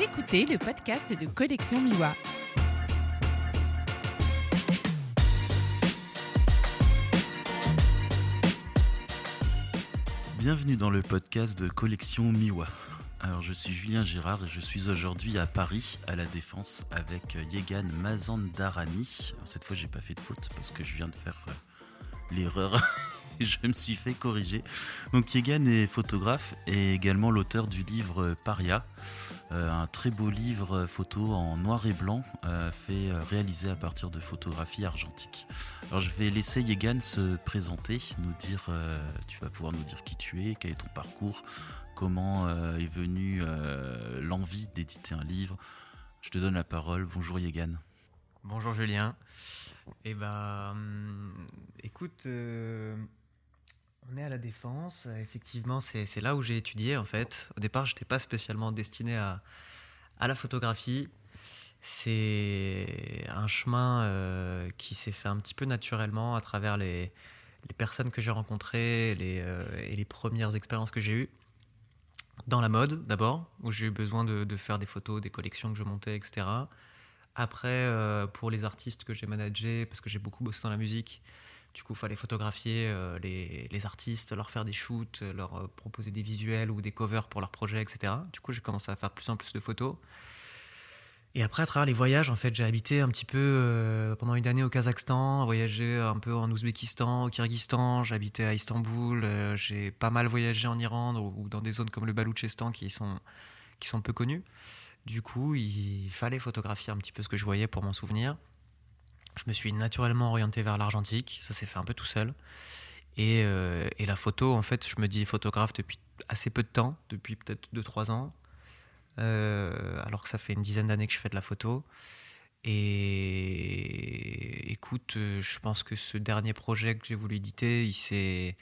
Écoutez le podcast de Collection Miwa. Bienvenue dans le podcast de Collection Miwa. Alors je suis Julien Girard et je suis aujourd'hui à Paris, à la Défense, avec Yegan Mazandarani. Cette fois j'ai pas fait de faute parce que je viens de faire euh, l'erreur je me suis fait corriger. Donc Yegan est photographe et également l'auteur du livre Paria, euh, un très beau livre photo en noir et blanc euh, fait euh, réalisé à partir de photographies argentiques. Alors je vais laisser Yegan se présenter, nous dire, tu vas pouvoir nous dire qui tu es, quel est ton parcours, comment est venue l'envie d'éditer un livre. Je te donne la parole. Bonjour Yegan. Bonjour Julien. Eh ben, hum, écoute, on est à la Défense. Effectivement, c'est là où j'ai étudié en fait. Au départ, je n'étais pas spécialement destiné à, la photographie. C'est un chemin euh, qui s'est fait un petit peu naturellement à travers les, personnes que j'ai rencontrées euh, et les premières expériences que j'ai eues. Dans la mode d'abord, où j'ai eu besoin de, de faire des photos, des collections que je montais, etc. Après, euh, pour les artistes que j'ai managés, parce que j'ai beaucoup bossé dans la musique, du coup, il fallait photographier euh, les, artistes, leur faire des shoots, euh, leur euh, proposer des visuels ou des covers pour leurs projets, etc. Du coup, j'ai commencé à faire plus en plus de photos. Et après, à travers les voyages, en fait, j'ai habité un petit peu pendant une année au Kazakhstan, voyagé un peu en Ouzbékistan, au Kyrgyzstan, j'ai habité à Istanbul, j'ai pas mal voyagé en Iran ou dans des zones comme le Baloutchistan qui sont, qui sont peu connues. Du coup, il fallait photographier un petit peu ce que je voyais pour m'en souvenir. Je me suis naturellement orienté vers l'argentique, ça s'est fait un peu tout seul. Et, euh, et la photo, en fait, je me dis photographe depuis assez peu de temps, depuis peut-être 2-3 ans, euh, alors que ça fait une dizaine d'années que je fais de la photo. Et écoute, euh, je pense que ce dernier projet que j'ai voulu éditer, il s'est,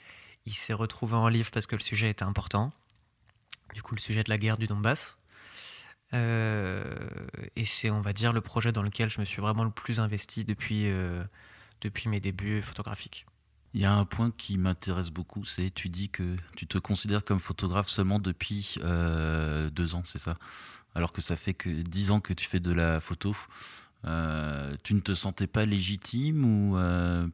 il s'est retrouvé en livre parce que le sujet était important. Du coup, le sujet de la guerre du Donbass. Euh, et c'est, on va dire, le projet dans lequel je me suis vraiment le plus investi depuis, euh, depuis mes débuts photographiques. Il y a un point qui m'intéresse beaucoup, c'est tu dis que tu te considères comme photographe seulement depuis euh, deux ans, c'est ça? Alors que ça fait que dix ans que tu fais de la photo. Tu ne te sentais pas légitime ou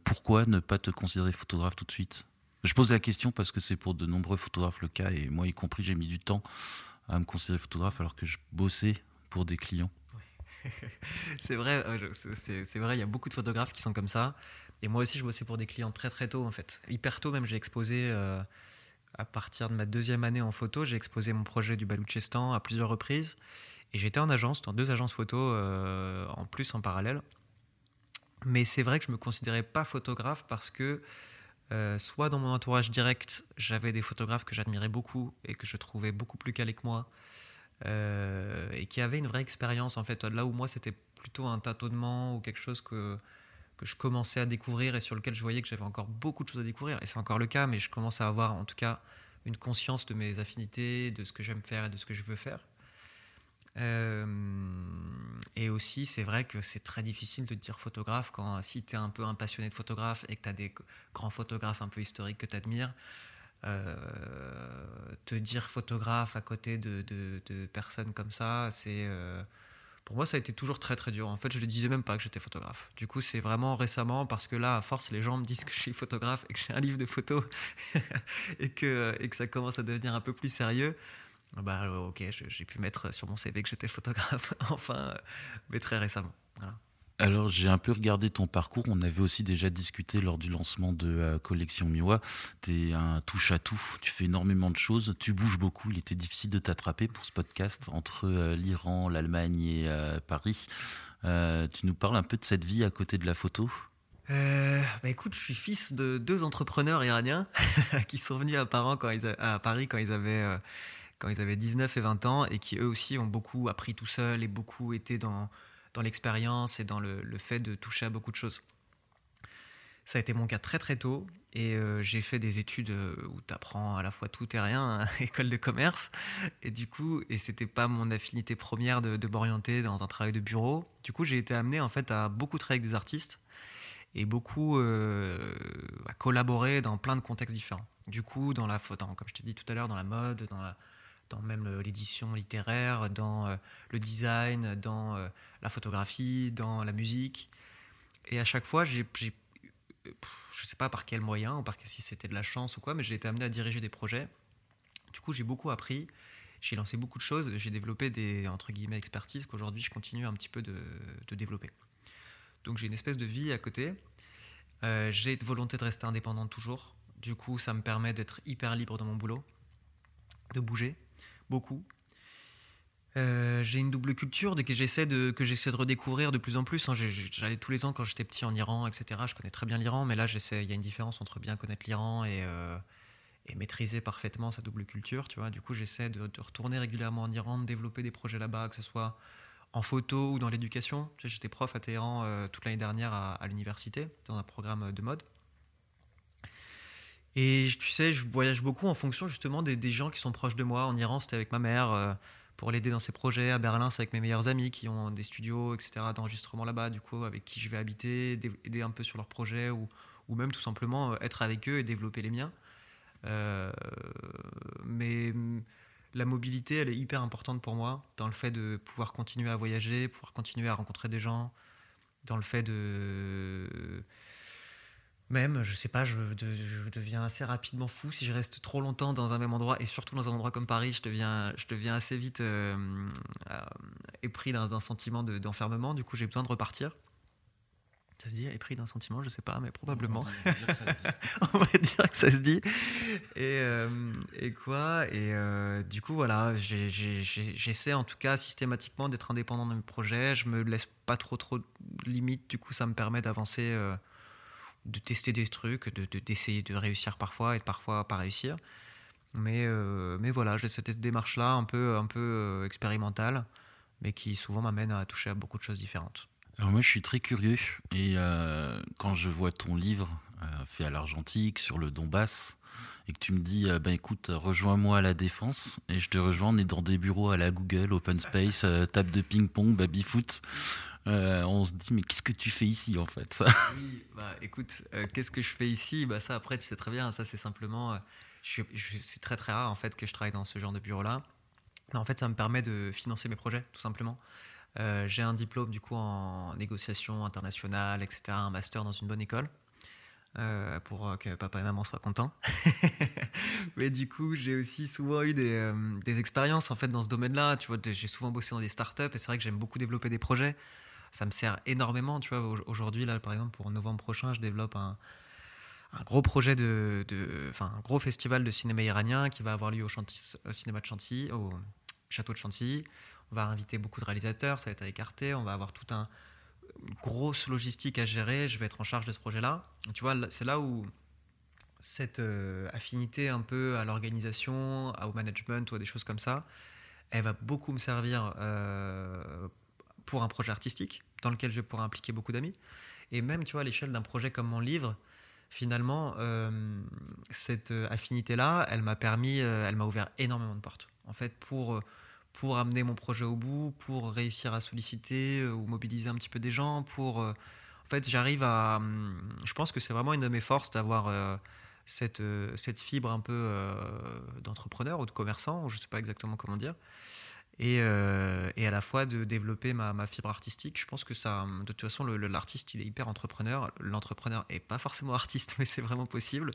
pourquoi ne pas te considérer photographe tout de suite? Je pose la question parce que c'est pour de nombreux photographes le cas et moi y compris j'ai mis du temps à me considérer photographe alors que je bossais pour des clients. c'est vrai, euh, c'est- vrai, il y a beaucoup de photographes qui sont comme ça. Et moi aussi, je bossais pour des clients très très tôt en fait. Hyper tôt même, j'ai exposé euh, à partir de ma deuxième année en photo, j'ai exposé mon projet du Baloutchistan à plusieurs reprises. Et j'étais en agence, dans deux agences photo euh, en plus en parallèle. Mais c'est vrai que je me considérais pas photographe parce que euh, soit dans mon entourage direct, j'avais des photographes que j'admirais beaucoup et que je trouvais beaucoup plus calés que moi euh, et qui avaient une vraie expérience en fait. Là où moi c'était plutôt un tâtonnement ou quelque chose que, que je commençais à découvrir et sur lequel je voyais que j'avais encore beaucoup de choses à découvrir. Et c'est encore le cas, mais je commence à avoir en tout cas une conscience de mes affinités, de ce que j'aime faire et de ce que je veux faire. Euh, et aussi, c'est vrai que c'est très difficile de te dire photographe quand si tu es un peu un passionné de photographe et que tu as des grands photographes un peu historiques que tu admires. te dire photographe à côté de, de- de personnes comme ça, c'est euh, pour moi ça a été toujours très très dur. En fait, je ne disais même pas que j'étais photographe. Du coup, c'est vraiment récemment parce que là, à force, les gens me disent que je suis photographe et que j'ai un livre de photos et, que, et que ça commence à devenir un peu plus sérieux. Bah euh, ok, j'ai pu mettre sur mon CV que j'étais photographe, enfin, euh, mais très récemment. Voilà. Alors j'ai un peu regardé ton parcours, on avait aussi déjà discuté lors du lancement de euh, Collection Miwa, tu es un touche à tout, tu fais énormément de choses, tu bouges beaucoup, il était difficile de t'attraper pour ce podcast entre euh, l'Iran, l'Allemagne et euh, Paris. Tu nous parles un peu de cette vie à côté de la photo? Euh, bah écoute, je suis fils de deux entrepreneurs iraniens qui sont venus à, Paris quand ils a- à Paris quand ils avaient quand ils avaient 19 et 20 ans et qui eux aussi ont beaucoup appris tout seuls et beaucoup été dans, dans l'expérience et dans le, le fait de toucher à beaucoup de choses. Ça a été mon cas très très tôt et euh, j'ai fait des études euh, où tu apprends à la fois tout et rien, hein, école de commerce. Et du coup, et c'était pas mon affinité première de, m'orienter dans un travail de bureau. Du coup, j'ai été amené en fait à beaucoup travailler avec des artistes et beaucoup euh, à collaborer dans plein de contextes différents. Du coup, dans la, comme je t'ai dit tout à l'heure, dans la mode, dans la, dans même l'édition littéraire, dans le design, dans la photographie, dans la musique. Et à chaque fois, je ne sais pas par quel moyen, ou par si c'était de la chance ou quoi, mais j'ai été amené à diriger des projets. Du coup, j'ai beaucoup appris. J'ai lancé beaucoup de choses. J'ai développé des entre guillemets expertises qu'aujourd'hui je continue un petit peu de, de développer. Donc j'ai une espèce de vie à côté. Euh, j'ai une volonté de rester indépendant toujours. Du coup, ça me permet d'être hyper libre dans mon boulot, de bouger beaucoup. Euh, j'ai une double culture que j'essaie de, que j'essaie de redécouvrir de plus en plus. Hein. J'allais tous les ans quand j'étais petit en Iran, etc. Je connais très bien l'Iran, mais là, il y a une différence entre bien connaître l'Iran et, euh, et, maîtriser parfaitement sa double culture. Tu vois. Du coup, j'essaie de, de, retourner régulièrement en Iran, de développer des projets là-bas, que ce soit en photo ou dans l'éducation. J'étais prof à Téhéran euh, toute l'année dernière à, l'université, dans un programme de mode. Et tu sais, je voyage beaucoup en fonction justement des, gens qui sont proches de moi. En Iran, c'était avec ma mère euh, pour l'aider dans ses projets. À Berlin, c'est avec mes meilleurs amis qui ont des studios, etc., d'enregistrement là-bas, du coup, avec qui je vais habiter, aider un peu sur leurs projets ou, ou même tout simplement euh, être avec eux et développer les miens. mais la mobilité, elle est hyper importante pour moi, dans le fait de pouvoir continuer à voyager, pouvoir continuer à rencontrer des gens, dans le fait de... Même, je sais pas, je, deviens assez rapidement fou si je reste trop longtemps dans un même endroit, et surtout dans un endroit comme Paris, je deviens, je deviens assez vite euh, euh, épris dans un sentiment d'enfermement, du coup j'ai besoin de repartir. Ça se dit épris d'un sentiment, je sais pas, mais probablement. On va dire que ça se dit. Et, euh, et quoi? Et euh, du coup, voilà, j'essaie en tout cas systématiquement d'être indépendant de mes projets. Je me laisse pas trop trop de limites. Du coup, ça me permet d'avancer, euh, de tester des trucs, d'essayer de, de, réussir parfois et de parfois pas réussir. Mais, mais voilà, j'ai cette démarche-là un peu, un peu expérimentale, mais qui souvent m'amène à toucher à beaucoup de choses différentes. Alors moi je suis très curieux et euh, quand je vois ton livre euh, fait à l'argentique sur le Donbass et que tu me dis ben écoute rejoins-moi à la défense et je te rejoins on est dans des bureaux à la Google Open Space table de ping-pong baby foot on se dit mais qu'est-ce que tu fais ici en fait? Oui, bah écoute qu'est-ce que je fais ici? Bah ça après tu sais très bien ça c'est simplement c'est très très rare en fait que je travaille dans ce genre de bureau là mais en fait ça me permet de financer mes projets tout simplement euh, j'ai un diplôme du coup en négociation internationale, etc., un master dans une bonne école. Euh, pour que papa et maman soient contents. Mais du coup, j'ai aussi souvent eu des, euh, des, expériences en fait dans ce domaine-là. Tu vois, j'ai souvent bossé dans des startups et c'est vrai que j'aime beaucoup développer des projets. Ça me sert énormément. Tu vois, aujourd'hui là, par exemple, pour novembre prochain, je développe un, un gros projet de, enfin un gros festival de cinéma iranien qui va avoir lieu au, cinéma de Chantilly, au château de Chantilly. On va inviter beaucoup de réalisateurs, ça va être écarté, on va avoir tout un grosse logistique à gérer, je vais être en charge de ce projet-là. Tu vois, c'est là où cette euh, affinité un peu à l'organisation, au management ou à des choses comme ça, elle va beaucoup me servir euh, pour un projet artistique dans lequel je vais pouvoir impliquer beaucoup d'amis. Et même, tu vois, à l'échelle d'un projet comme mon livre, finalement, euh, cette affinité-là, elle m'a permis, elle m'a ouvert énormément de portes. En fait, pour pour amener mon projet au bout, pour réussir à solliciter euh, ou mobiliser un petit peu des gens, pour... Euh, en fait, j'arrive à... Hum, je pense que c'est vraiment une de mes forces d'avoir euh, cette, cette fibre un peu d'entrepreneur ou de commerçant, je ne sais pas exactement comment dire, et, euh, et, à la fois de développer ma, fibre artistique. Je pense que ça, de toute façon, l'artiste, il est hyper entrepreneur. L'entrepreneur est pas forcément artiste, mais c'est vraiment possible.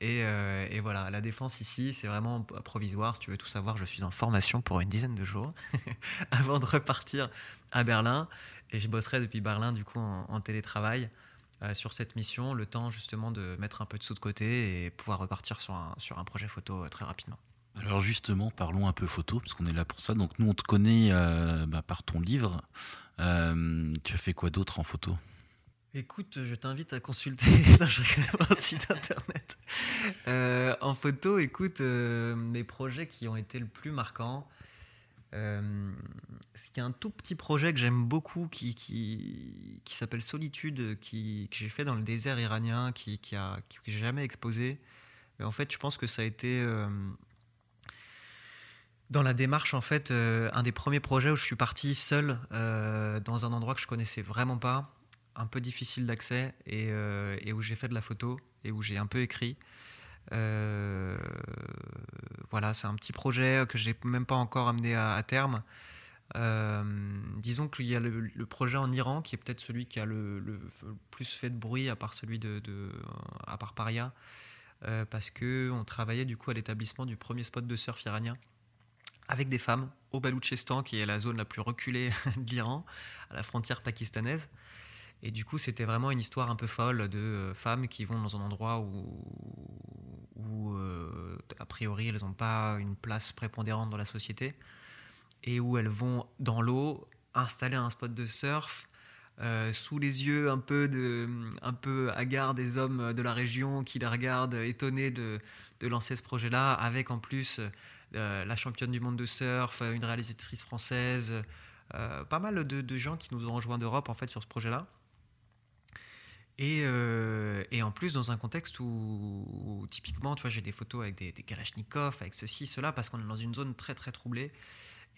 Et, euh, et, voilà, la défense ici, c'est vraiment provisoire. Si tu veux tout savoir, je suis en formation pour une dizaine de jours avant de repartir à Berlin. Et je bosserai depuis Berlin, du coup, en, télétravail. Euh, sur cette mission, le temps justement de mettre un peu de sous de côté et pouvoir repartir sur un projet photo très rapidement. Alors justement, parlons un peu photo, parce qu'on est là pour ça. Donc nous, on te connaît euh, bah, par ton livre. Euh, tu as fait quoi d'autre en photo? Écoute, je t'invite à consulter un site internet. Euh, en photo, écoute, mes projets qui ont été le plus marquants. c'est un tout petit projet que j'aime beaucoup qui, qui, qui s'appelle Solitude, qui, que j'ai fait dans le désert iranien, qui, qui, a, que j'ai jamais exposé. Mais en fait, je pense que ça a été dans la démarche, en fait, euh, un des premiers projets où je suis parti seul euh, dans un endroit que je connaissais vraiment pas, un peu difficile d'accès, et, euh, où j'ai fait de la photo et où j'ai un peu écrit. voilà, c'est un petit projet que j'ai même pas encore amené à, terme. disons qu'il y a le, projet en Iran qui est peut-être celui qui a le, plus fait de bruit à part celui de, à part Paria, parce que on travaillait du coup à l'établissement du premier spot de surf iranien avec des femmes au Baloutchistan, qui est la zone la plus reculée de l'Iran, à la frontière pakistanaise. Et du coup, c'était vraiment une histoire un peu folle de euh, femmes qui vont dans un endroit où, euh, a priori, elles n'ont pas une place prépondérante dans la société, et où elles vont dans l'eau installer un spot de surf. Euh, sous les yeux un peu, de, un peu hagards des hommes de la région qui les regardent étonnés de, lancer ce projet-là, avec en plus la championne du monde de surf, une réalisatrice française, euh, pas mal de, gens qui nous ont rejoints d'Europe en fait sur ce projet-là. Et, euh, en plus, dans un contexte où, typiquement, tu vois, j'ai des photos avec des, des avec ceci, cela, parce qu'on est dans une zone très très troublée.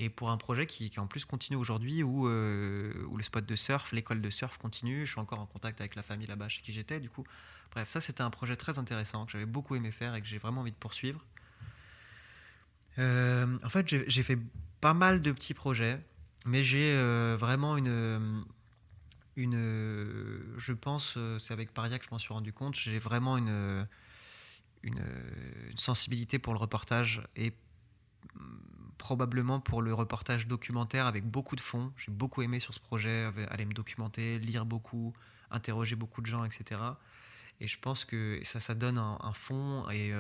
Et pour un projet qui, qui en plus continue aujourd'hui, où, où le spot de surf, l'école de surf continue, je suis encore en contact avec la famille là-bas chez qui j'étais, du coup. Bref, ça c'était un projet très intéressant que j'avais beaucoup aimé faire et que j'ai vraiment envie de poursuivre. Euh, en fait, j'ai fait pas mal de petits projets, mais j'ai euh, vraiment une, une, je pense, euh, c'est avec Paria que je m'en suis rendu compte, j'ai vraiment une, une, sensibilité pour le reportage et mm, probablement pour le reportage documentaire avec beaucoup de fonds. J'ai beaucoup aimé sur ce projet, aller me documenter, lire beaucoup, interroger beaucoup de gens, etc. Et je pense que ça, ça donne un, fond et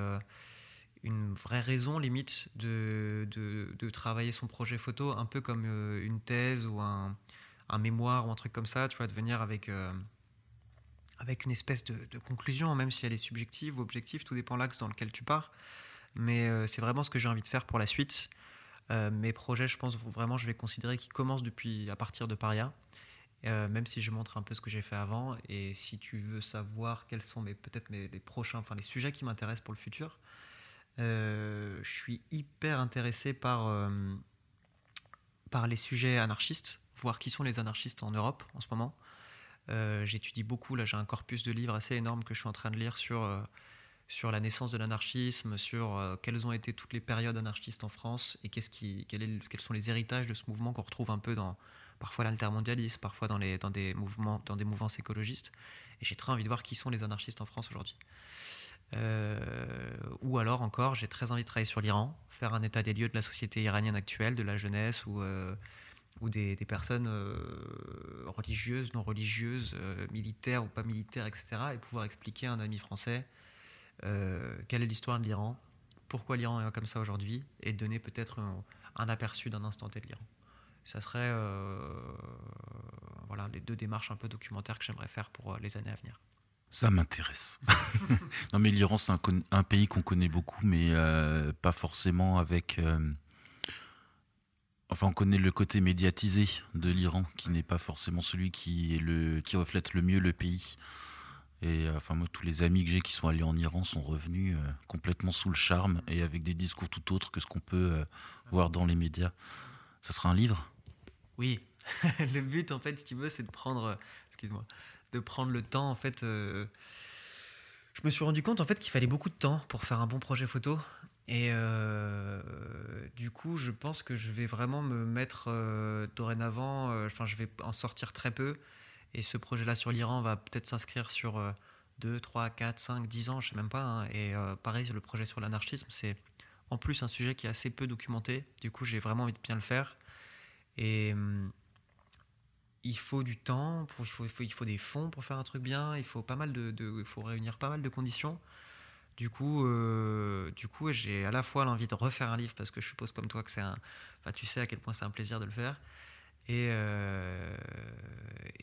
une vraie raison limite de, de, travailler son projet photo, un peu comme euh, une thèse ou un, un, mémoire ou un truc comme ça, tu vois, de venir avec, euh, avec une espèce de, conclusion, même si elle est subjective ou objective, tout dépend l'axe dans lequel tu pars. Mais euh, c'est vraiment ce que j'ai envie de faire pour la suite. mes projets, je pense vraiment, je vais considérer qu'ils commencent depuis à partir de Paria. même si je montre un peu ce que j'ai fait avant, et si tu veux savoir quels sont peut-être mes, les prochains, enfin les sujets qui m'intéressent pour le futur, je suis hyper intéressé par, euh, par les sujets anarchistes, voir qui sont les anarchistes en Europe en ce moment. Euh, j'étudie beaucoup, là j'ai un corpus de livres assez énorme que je suis en train de lire sur, sur la naissance de l'anarchisme, sur quelles ont été toutes les périodes anarchistes en France et qu'est-ce qui, quels sont les héritages de ce mouvement qu'on retrouve un peu dans parfois l'altermondialisme, parfois dans, les, dans, des mouvements, dans des mouvances écologistes. Et j'ai très envie de voir qui sont les anarchistes en France aujourd'hui. Euh, ou alors encore, j'ai très envie de travailler sur l'Iran, faire un état des lieux de la société iranienne actuelle, de la jeunesse ou, euh, des, personnes euh, religieuses, non religieuses, militaires ou pas militaires, etc. Et pouvoir expliquer à un ami français quelle est l'histoire de l'Iran, pourquoi l'Iran est comme ça aujourd'hui, et donner peut-être un, un, aperçu d'un instant T de l'Iran. Ça serait voilà, les deux démarches un peu documentaires que j'aimerais faire pour les années à venir. Ça m'intéresse. non, mais l'Iran, c'est un, pays qu'on connaît beaucoup, mais euh, pas forcément avec. Euh, enfin, on connaît le côté médiatisé de l'Iran, qui n'est pas forcément celui qui, reflète le mieux le pays. Et euh, enfin, moi, tous les amis que j'ai qui sont allés en Iran sont revenus complètement sous le charme et avec des discours tout autres que ce qu'on peut voir dans les médias. Ça sera un livre? Oui. le but, en fait, si tu veux, c'est de prendre. Excuse-moi de prendre le temps. En fait, euh, je me suis rendu compte en fait qu'il fallait beaucoup de temps pour faire un bon projet photo. Et euh, du coup, je pense que je vais vraiment me mettre euh, dorénavant. Enfin, je vais en sortir très peu. Et ce projet-là sur l'Iran va peut-être s'inscrire sur 2, 3, 4, 5, 10 ans, je sais même pas. Hein. Et pareil, le projet sur l'anarchisme, c'est en plus un sujet qui est assez peu documenté. Du coup, j'ai vraiment envie de bien le faire. Et hum, il faut du temps, il, faut, des fonds pour faire un truc bien, il faut, pas mal de, il faut réunir pas mal de conditions. Du coup, euh, du coup j'ai à la fois l'envie de refaire un livre parce que je suppose comme toi que c'est un. Enfin, tu sais à quel point c'est un plaisir de le faire. Et, euh,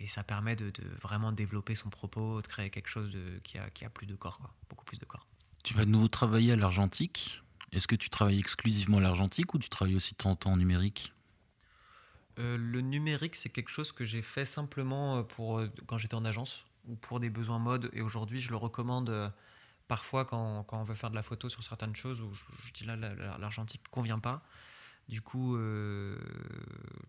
ça permet de, vraiment développer son propos, de créer quelque chose de, qui, a, qui a plus de corps, quoi, beaucoup plus de corps. Tu vas de nouveau travailler à l'argentique. Est-ce que tu travailles exclusivement à l'argentique ou tu travailles aussi de temps en temps en numérique? Euh, le numérique, c'est quelque chose que j'ai fait simplement euh, pour, euh, quand j'étais en agence ou pour des besoins mode. Et aujourd'hui, je le recommande parfois quand, quand, on veut faire de la photo sur certaines choses où je, dis là, l'argentique ne convient pas. Du coup,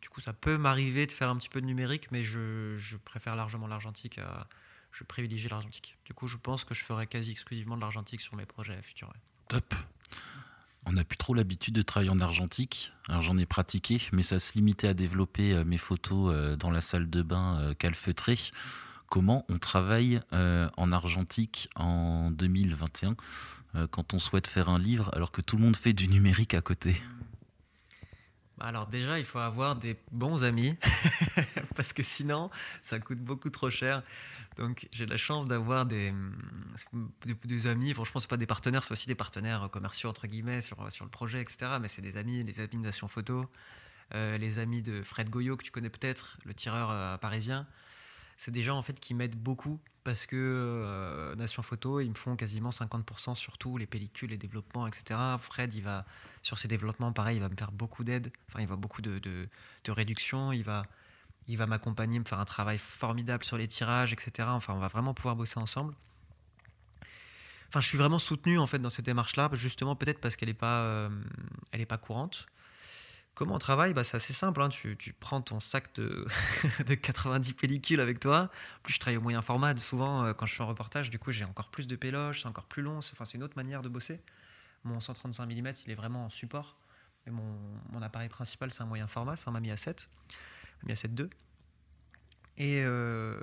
du coup, ça peut m'arriver de faire un petit peu de numérique, mais je, préfère largement l'argentique. je privilégie l'argentique. Du coup, je pense que je ferai quasi exclusivement de l'argentique sur mes projets futurs. Top. On n'a plus trop l'habitude de travailler en argentique. Alors j'en ai pratiqué, mais ça se limitait à développer euh, mes photos euh, dans la salle de bain euh, calfeutrée. Comment on travaille en argentique en 2021 quand on souhaite faire un livre alors que tout le monde fait du numérique à côté? Alors déjà, il faut avoir des bons amis, parce que sinon, ça coûte beaucoup trop cher. Donc j'ai la chance d'avoir des, des, amis, franchement, ce pas des partenaires, c'est aussi des partenaires commerciaux, entre guillemets, sur, sur le projet, etc. Mais c'est des amis, les amis de Nation Photo, euh, les amis de Fred Goyot, que tu connais peut-être, le tireur euh, parisien. C'est des gens en fait qui m'aident beaucoup parce que euh, Nation Photo, ils me font quasiment 50% sur tout, les pellicules, les développements, etc. Fred, il va, sur ses développements, pareil, il va me faire beaucoup d'aide, enfin, il va beaucoup de, de, réduction, il va, il va m'accompagner, me faire un travail formidable sur les tirages, etc. Enfin, on va vraiment pouvoir bosser ensemble. Enfin, je suis vraiment soutenu en fait dans cette démarche-là, justement peut-être parce qu'elle n'est pas, euh, pas courante. Comment on travaille bah, C'est assez simple. Hein. Tu, prends ton sac de, de, 90 pellicules avec toi. plus, je travaille au moyen format. Souvent, euh, quand je suis en reportage, du coup, j'ai encore plus de péloches, c'est encore plus long. C'est une autre manière de bosser. Mon 135 mm, il est vraiment en support. Mais mon, mon appareil principal, c'est un moyen format, c'est un Mamiya 7, Mamiya 7 II. Et. Euh,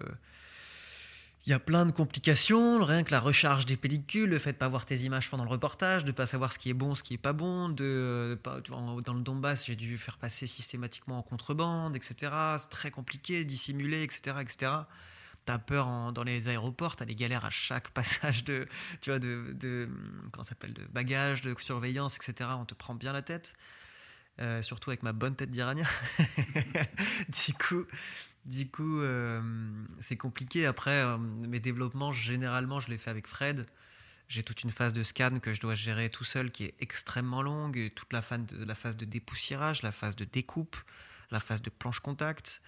il y a plein de complications, rien que la recharge des pellicules, le fait de pas voir tes images pendant le reportage, de pas savoir ce qui est bon, ce qui est pas bon, de, dans le Donbass, j'ai dû faire passer systématiquement en contrebande, etc. C'est très compliqué, dissimuler, etc., etc. T'as peur dans les aéroports, t'as des galères à chaque passage de, tu vois, de, de comment s'appelle, de bagages, de surveillance, etc. On te prend bien la tête. Euh, surtout avec ma bonne tête d'Iranien. du coup, du coup euh, c'est compliqué. Après, euh, mes développements, généralement, je les fais avec Fred. J'ai toute une phase de scan que je dois gérer tout seul qui est extrêmement longue. Toute la phase de, la phase de dépoussiérage, la phase de découpe, la phase de planche contact.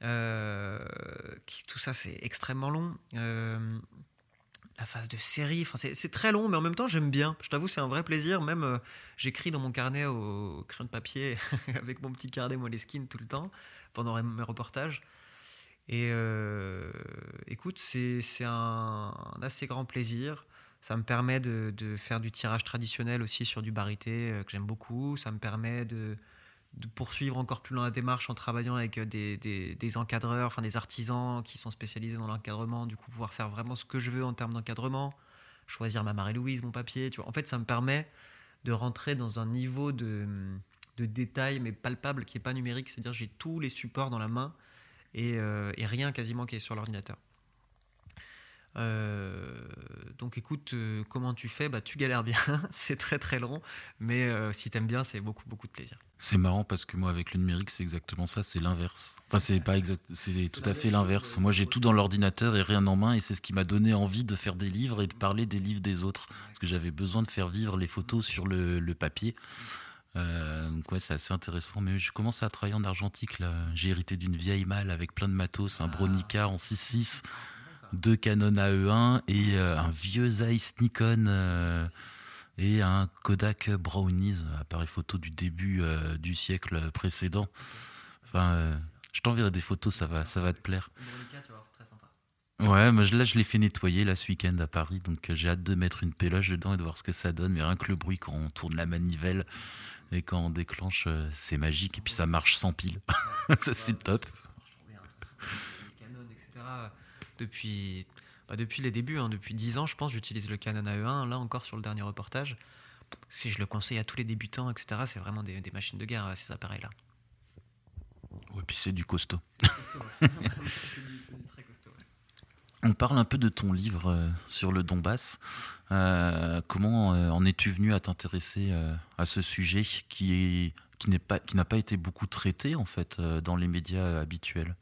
tout ça, c'est extrêmement long la phase de série. Enfin, c'est très long, mais en même temps, j'aime bien. Je t'avoue, c'est un vrai plaisir. Même, euh, j'écris dans mon carnet au, crayon de papier, avec mon petit carnet Moleskine tout le temps, pendant mes reportages. Et euh, écoute, c'est un, assez grand plaisir. Ça me permet de, de, faire du tirage traditionnel aussi sur du barité, euh, que j'aime beaucoup. Ça me permet de, de poursuivre encore plus loin la démarche en travaillant avec des, des, encadreurs, enfin des artisans qui sont spécialisés dans l'encadrement, du coup pouvoir faire vraiment ce que je veux en termes d'encadrement, choisir ma Marie-Louise, mon papier, tu vois. En fait, ça me permet de rentrer dans un niveau de, de détail mais palpable qui n'est pas numérique, c'est-à-dire j'ai tous les supports dans la main et, euh, et rien quasiment qui est sur l'ordinateur. Euh, donc écoute, euh, comment tu fais? Bah, Tu galères bien, c'est très très long, mais euh, si tu aimes bien, c'est beaucoup beaucoup de plaisir. C'est marrant parce que moi avec le numérique c'est exactement ça, c'est l'inverse. Enfin c'est pas exact, c'est tout à fait l'inverse. Moi j'ai tout dans l'ordinateur et rien en main et c'est ce qui m'a donné envie de faire des livres et de parler des livres des autres parce que j'avais besoin de faire vivre les photos sur le, papier. donc ouais, c'est assez intéressant. Mais je commence à travailler en argentique là. J'ai hérité d'une vieille malle avec plein de matos, un Bronica en 6.6 deux Canon AE1 et euh, un vieux Zeiss Nikon euh, et un Kodak Brownies, appareil photo du début euh, du siècle précédent. Enfin, je t'enverrai des photos, ça va, ça va te plaire. Ouais, mais là je l'ai fait nettoyer là ce week-end à Paris, donc j'ai hâte de mettre une péloche dedans et de voir ce que ça donne. Mais rien que le bruit quand on tourne la manivelle et quand on déclenche, c'est magique. Et puis ça marche sans pile. ça c'est top depuis, bah, depuis les débuts, hein, depuis 10 ans, je pense, j'utilise le Canon AE1. Là encore, sur le dernier reportage, si je le conseille à tous les débutants, etc., c'est vraiment des, machines de guerre, ces appareils-là. Ouais, puis c'est du costaud. On parle un peu de ton livre euh, sur le Donbass. Euh, comment euh, en es-tu venu à t'intéresser à ce sujet qui est qui n'est pas qui n'a pas été beaucoup traité en fait dans les médias habituels?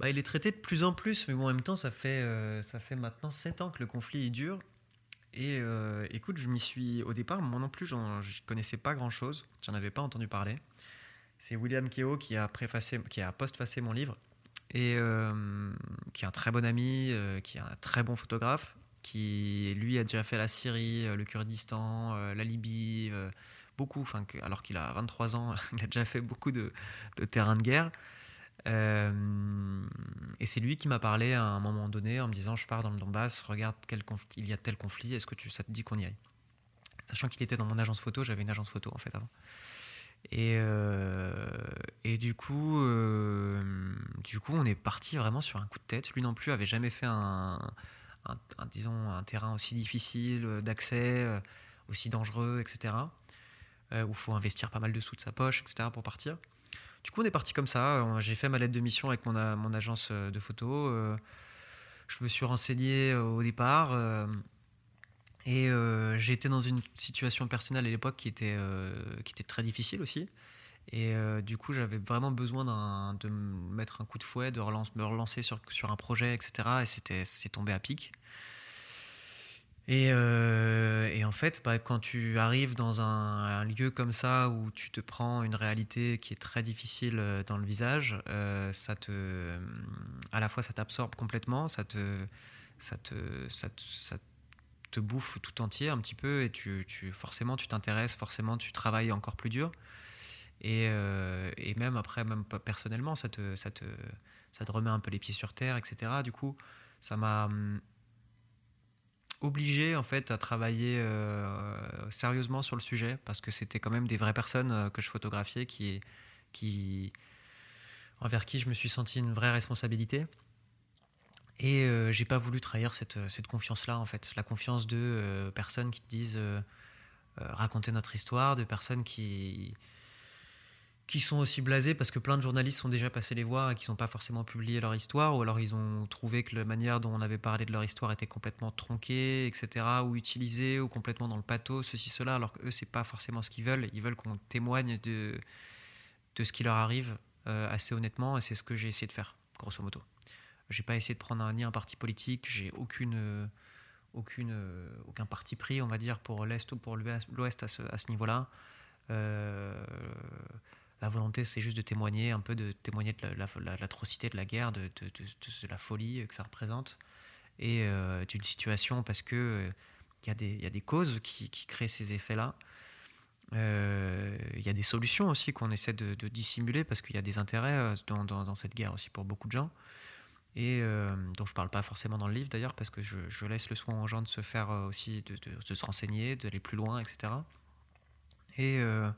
Bah, il est traité de plus en plus, mais bon, en même temps, ça fait, euh, ça fait maintenant 7 ans que le conflit est dur. Et euh, écoute, je m'y suis. Au départ, moi non plus, je connaissais pas grand chose. J'en avais pas entendu parler. C'est William Keogh qui a, préfacé, qui a postfacé mon livre. Et euh, qui est un très bon ami, qui est un très bon photographe, qui lui a déjà fait la Syrie, le Kurdistan, la Libye, beaucoup. Enfin, alors qu'il a 23 ans, il a déjà fait beaucoup de, de terrains de guerre. Euh, et c'est lui qui m'a parlé à un moment donné en me disant Je pars dans le Donbass, regarde quel il y a tel conflit, est-ce que ça te dit qu'on y aille? Sachant qu'il était dans mon agence photo, j'avais une agence photo en fait avant. Et, euh, et du coup, euh, du coup, on est parti vraiment sur un coup de tête. Lui non plus avait jamais fait un, disons, un terrain aussi difficile d'accès, aussi dangereux, etc. où il faut investir pas mal de sous de sa poche, etc. pour partir. Du coup, on est parti comme ça. J'ai fait ma lettre de mission avec mon, mon agence de photo. je me suis renseigné au départ. Et euh, été dans une situation personnelle à l'époque qui, était euh, qui était très difficile aussi. Et euh, du coup, j'avais vraiment besoin de mettre un coup de fouet, de me relancer sur, sur un projet, etc. Et c'était, c'est tombé à pic. Et, et en fait, bah, quand tu arrives dans un, lieu comme ça où tu te prends une réalité qui est très difficile dans le visage, ça te, à la fois ça t'absorbe complètement, ça te, ça te, ça ça te bouffe tout entier un petit peu et tu, tu forcément tu t'intéresses, forcément tu travailles encore plus dur. Et, euh, et, même après, même personnellement, ça te, ça, te, ça te remet un peu les pieds sur terre, etc. Du coup, ça m'a obligé en fait à travailler euh, sérieusement sur le sujet parce que c'était quand même des vraies personnes euh, que je photographiais qui, qui, envers qui je me suis senti une vraie responsabilité. Et euh, j'ai pas voulu trahir cette, euh, cette confiance-là, en fait. La confiance de personnes qui disent raconter notre histoire, de personnes qui, qui sont aussi blasées parce que plein de journalistes sont déjà passés les voir et qui n'ont pas forcément publié leur histoire, ou alors ils ont trouvé que la manière dont on avait parlé de leur histoire était complètement tronquée, etc., ou utilisée, ou complètement dans le pathos, ceci, cela, alors qu'eux, c'est pas forcément ce qu'ils veulent. Ils veulent qu'on témoigne de, de ce qui leur arrive assez honnêtement, et c'est ce que j'ai essayé de faire, grosso modo. J'ai pas essayé de prendre ni un parti politique, j'ai aucune, euh, aucune, euh, aucun parti pris, on va dire, pour l'Est ou pour l'Ouest à ce, niveau-là. Euh, la volonté, c'est juste de témoigner, un peu de témoigner de l'atrocité de la guerre, de, la folie que ça représente, et d'une situation parce que il y, y, a des causes qui, créent ces effets-là. Il y a des solutions aussi qu'on essaie de, dissimuler parce qu'il y a des intérêts dans, cette guerre aussi pour beaucoup de gens. Et euh, dont je parle pas forcément dans le livre d'ailleurs parce que je, laisse le soin aux gens de se faire euh, aussi de, se renseigner d'aller plus loin etc et euh,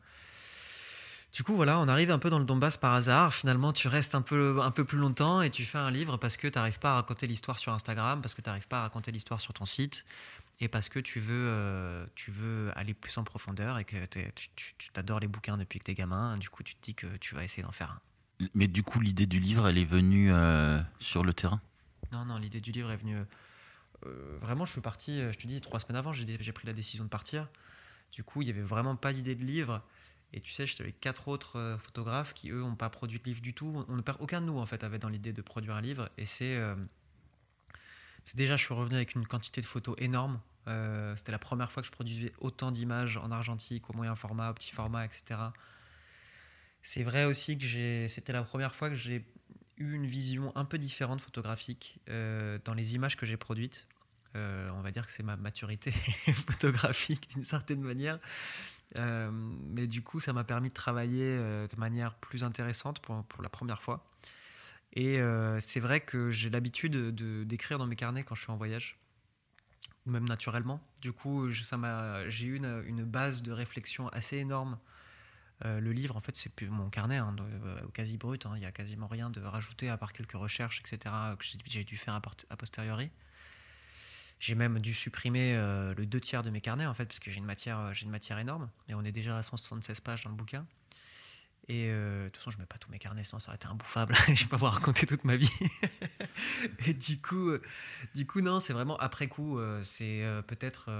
du coup voilà on arrive un peu dans le Donbass par hasard finalement tu restes un peu un peu plus longtemps et tu fais un livre parce que tu n'arrives pas à raconter l'histoire sur Instagram parce que tu n'arrives pas à raconter l'histoire sur ton site et parce que tu veux tu veux aller plus en profondeur et que tu t'adores les bouquins depuis que tu es gamin du coup tu te dis que tu vas essayer d'en faire un mais du coup, l'idée du livre, elle est venue euh, sur le terrain? Non, non, l'idée du livre est venue. Euh, vraiment, je suis parti, euh, je te dis, trois semaines avant, j'ai pris la décision de partir. Du coup, il n'y avait vraiment pas d'idée de livre. Et tu sais, j'étais avec quatre autres photographes qui, eux, n'ont pas produit de livre du tout. On ne perd aucun de nous, en fait, avait dans l'idée de produire un livre. Et c'est. c'est déjà, je suis revenu avec une quantité de photos énorme. C'était la première fois que je produisais autant d'images en argentique, au moyen format, au petit format, etc. C'est vrai aussi que c'était la première fois que j'ai eu une vision un peu différente photographique euh, dans les images que j'ai produites. Euh, on va dire que c'est ma maturité photographique d'une certaine manière. Euh, mais du coup, ça m'a permis de travailler de manière plus intéressante pour, pour la première fois. Et c'est vrai que j'ai l'habitude de, d'écrire dans mes carnets quand je suis en voyage, même naturellement. Du coup, j'ai eu une, une, base de réflexion assez énorme euh, le livre, en fait, c'est mon carnet, hein, euh, quasi brut. Hein. Il n'y a quasiment rien de rajouté à part quelques recherches, etc., que j'ai dû faire a, posteriori. J'ai même dû supprimer euh, le deux tiers de mes carnets, en fait, parce que j'ai une, matière, une matière énorme. Et on est déjà à 176 pages dans le bouquin. Et de toute façon, je ne mets pas tous mes carnets, sinon ça aurait été imbouffable. je ne vais pas vous raconter toute ma vie. et du coup, du coup non, c'est vraiment après coup. c'est peut-être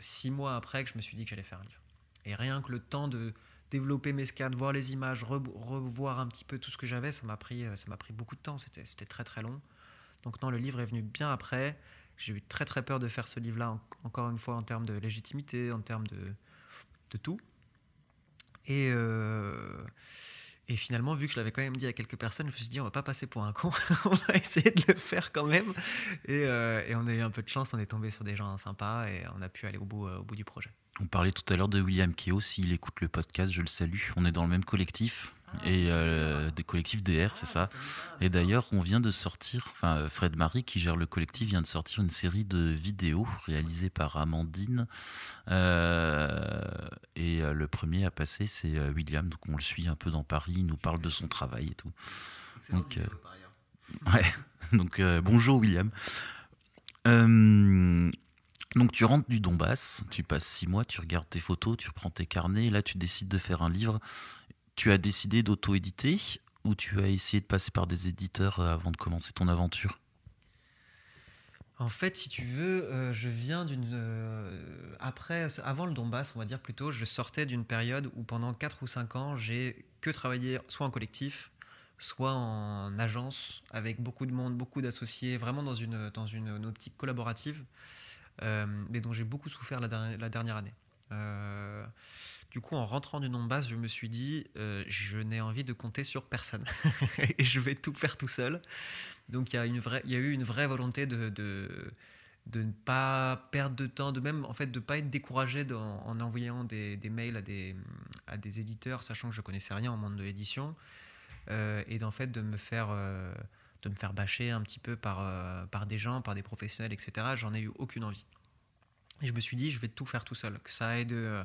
six mois après que je me suis dit que j'allais faire un livre. Et rien que le temps de développer mes scans, voir les images, revoir un petit peu tout ce que j'avais, ça m'a pris, euh, pris beaucoup de temps. C'était, c'était très très long. Donc non, le livre est venu bien après. J'ai eu très très peur de faire ce livre-là, encore une fois, en termes de légitimité, en termes de, de tout. Et, euh, Et finalement, vu que je l'avais quand même dit à quelques personnes, je me suis dit, on va pas passer pour un con, on va essayer de le faire quand même. Et, euh, et, on a eu un peu de chance, on est tombé sur des gens sympas et on a pu aller au bout, euh, au bout du projet. On parlait tout à l'heure de William Keo, s'il écoute le podcast, je le salue. On est dans le même collectif, et euh, des collectifs DR, c'est ça. Et d'ailleurs, on vient de sortir, enfin Fred Marie qui gère le collectif vient de sortir une série de vidéos réalisées par Amandine. Euh, et euh, le premier à passer, c'est William, donc on le suit un peu dans Paris, il nous parle de son travail et tout. Donc, ouais. donc bonjour William. Donc tu rentres du Donbass, tu passes six mois, tu regardes tes photos, tu reprends tes carnets, et là tu décides de faire un livre. Tu as décidé d'auto-éditer ou tu as essayé de passer par des éditeurs euh, avant de commencer ton aventure? En fait, si tu veux, euh, je viens d'une. Euh, après, avant le Donbass, on va dire plutôt, je sortais d'une période où pendant 4 ou 5 ans, j'ai que travaillé soit en collectif, soit en agence, avec beaucoup de monde, beaucoup d'associés, vraiment dans une, optique collaborative. Mais dont j'ai beaucoup souffert la, dernière, année. Euh, du coup, en rentrant du Donbass, je me suis dit, euh, je n'ai envie de compter sur personne. et je vais tout faire tout seul. Donc il y a, eu une vraie volonté de, ne pas perdre de temps, de même en fait de pas être découragé en envoyant des, mails à des, éditeurs, sachant que je connaissais rien au monde de l'édition, et d'en fait de me faire de me faire bâcher un petit peu par, euh, des gens, par des professionnels, etc. J'en ai eu aucune envie. Je me suis dit, je vais tout faire tout seul, que ça aide euh,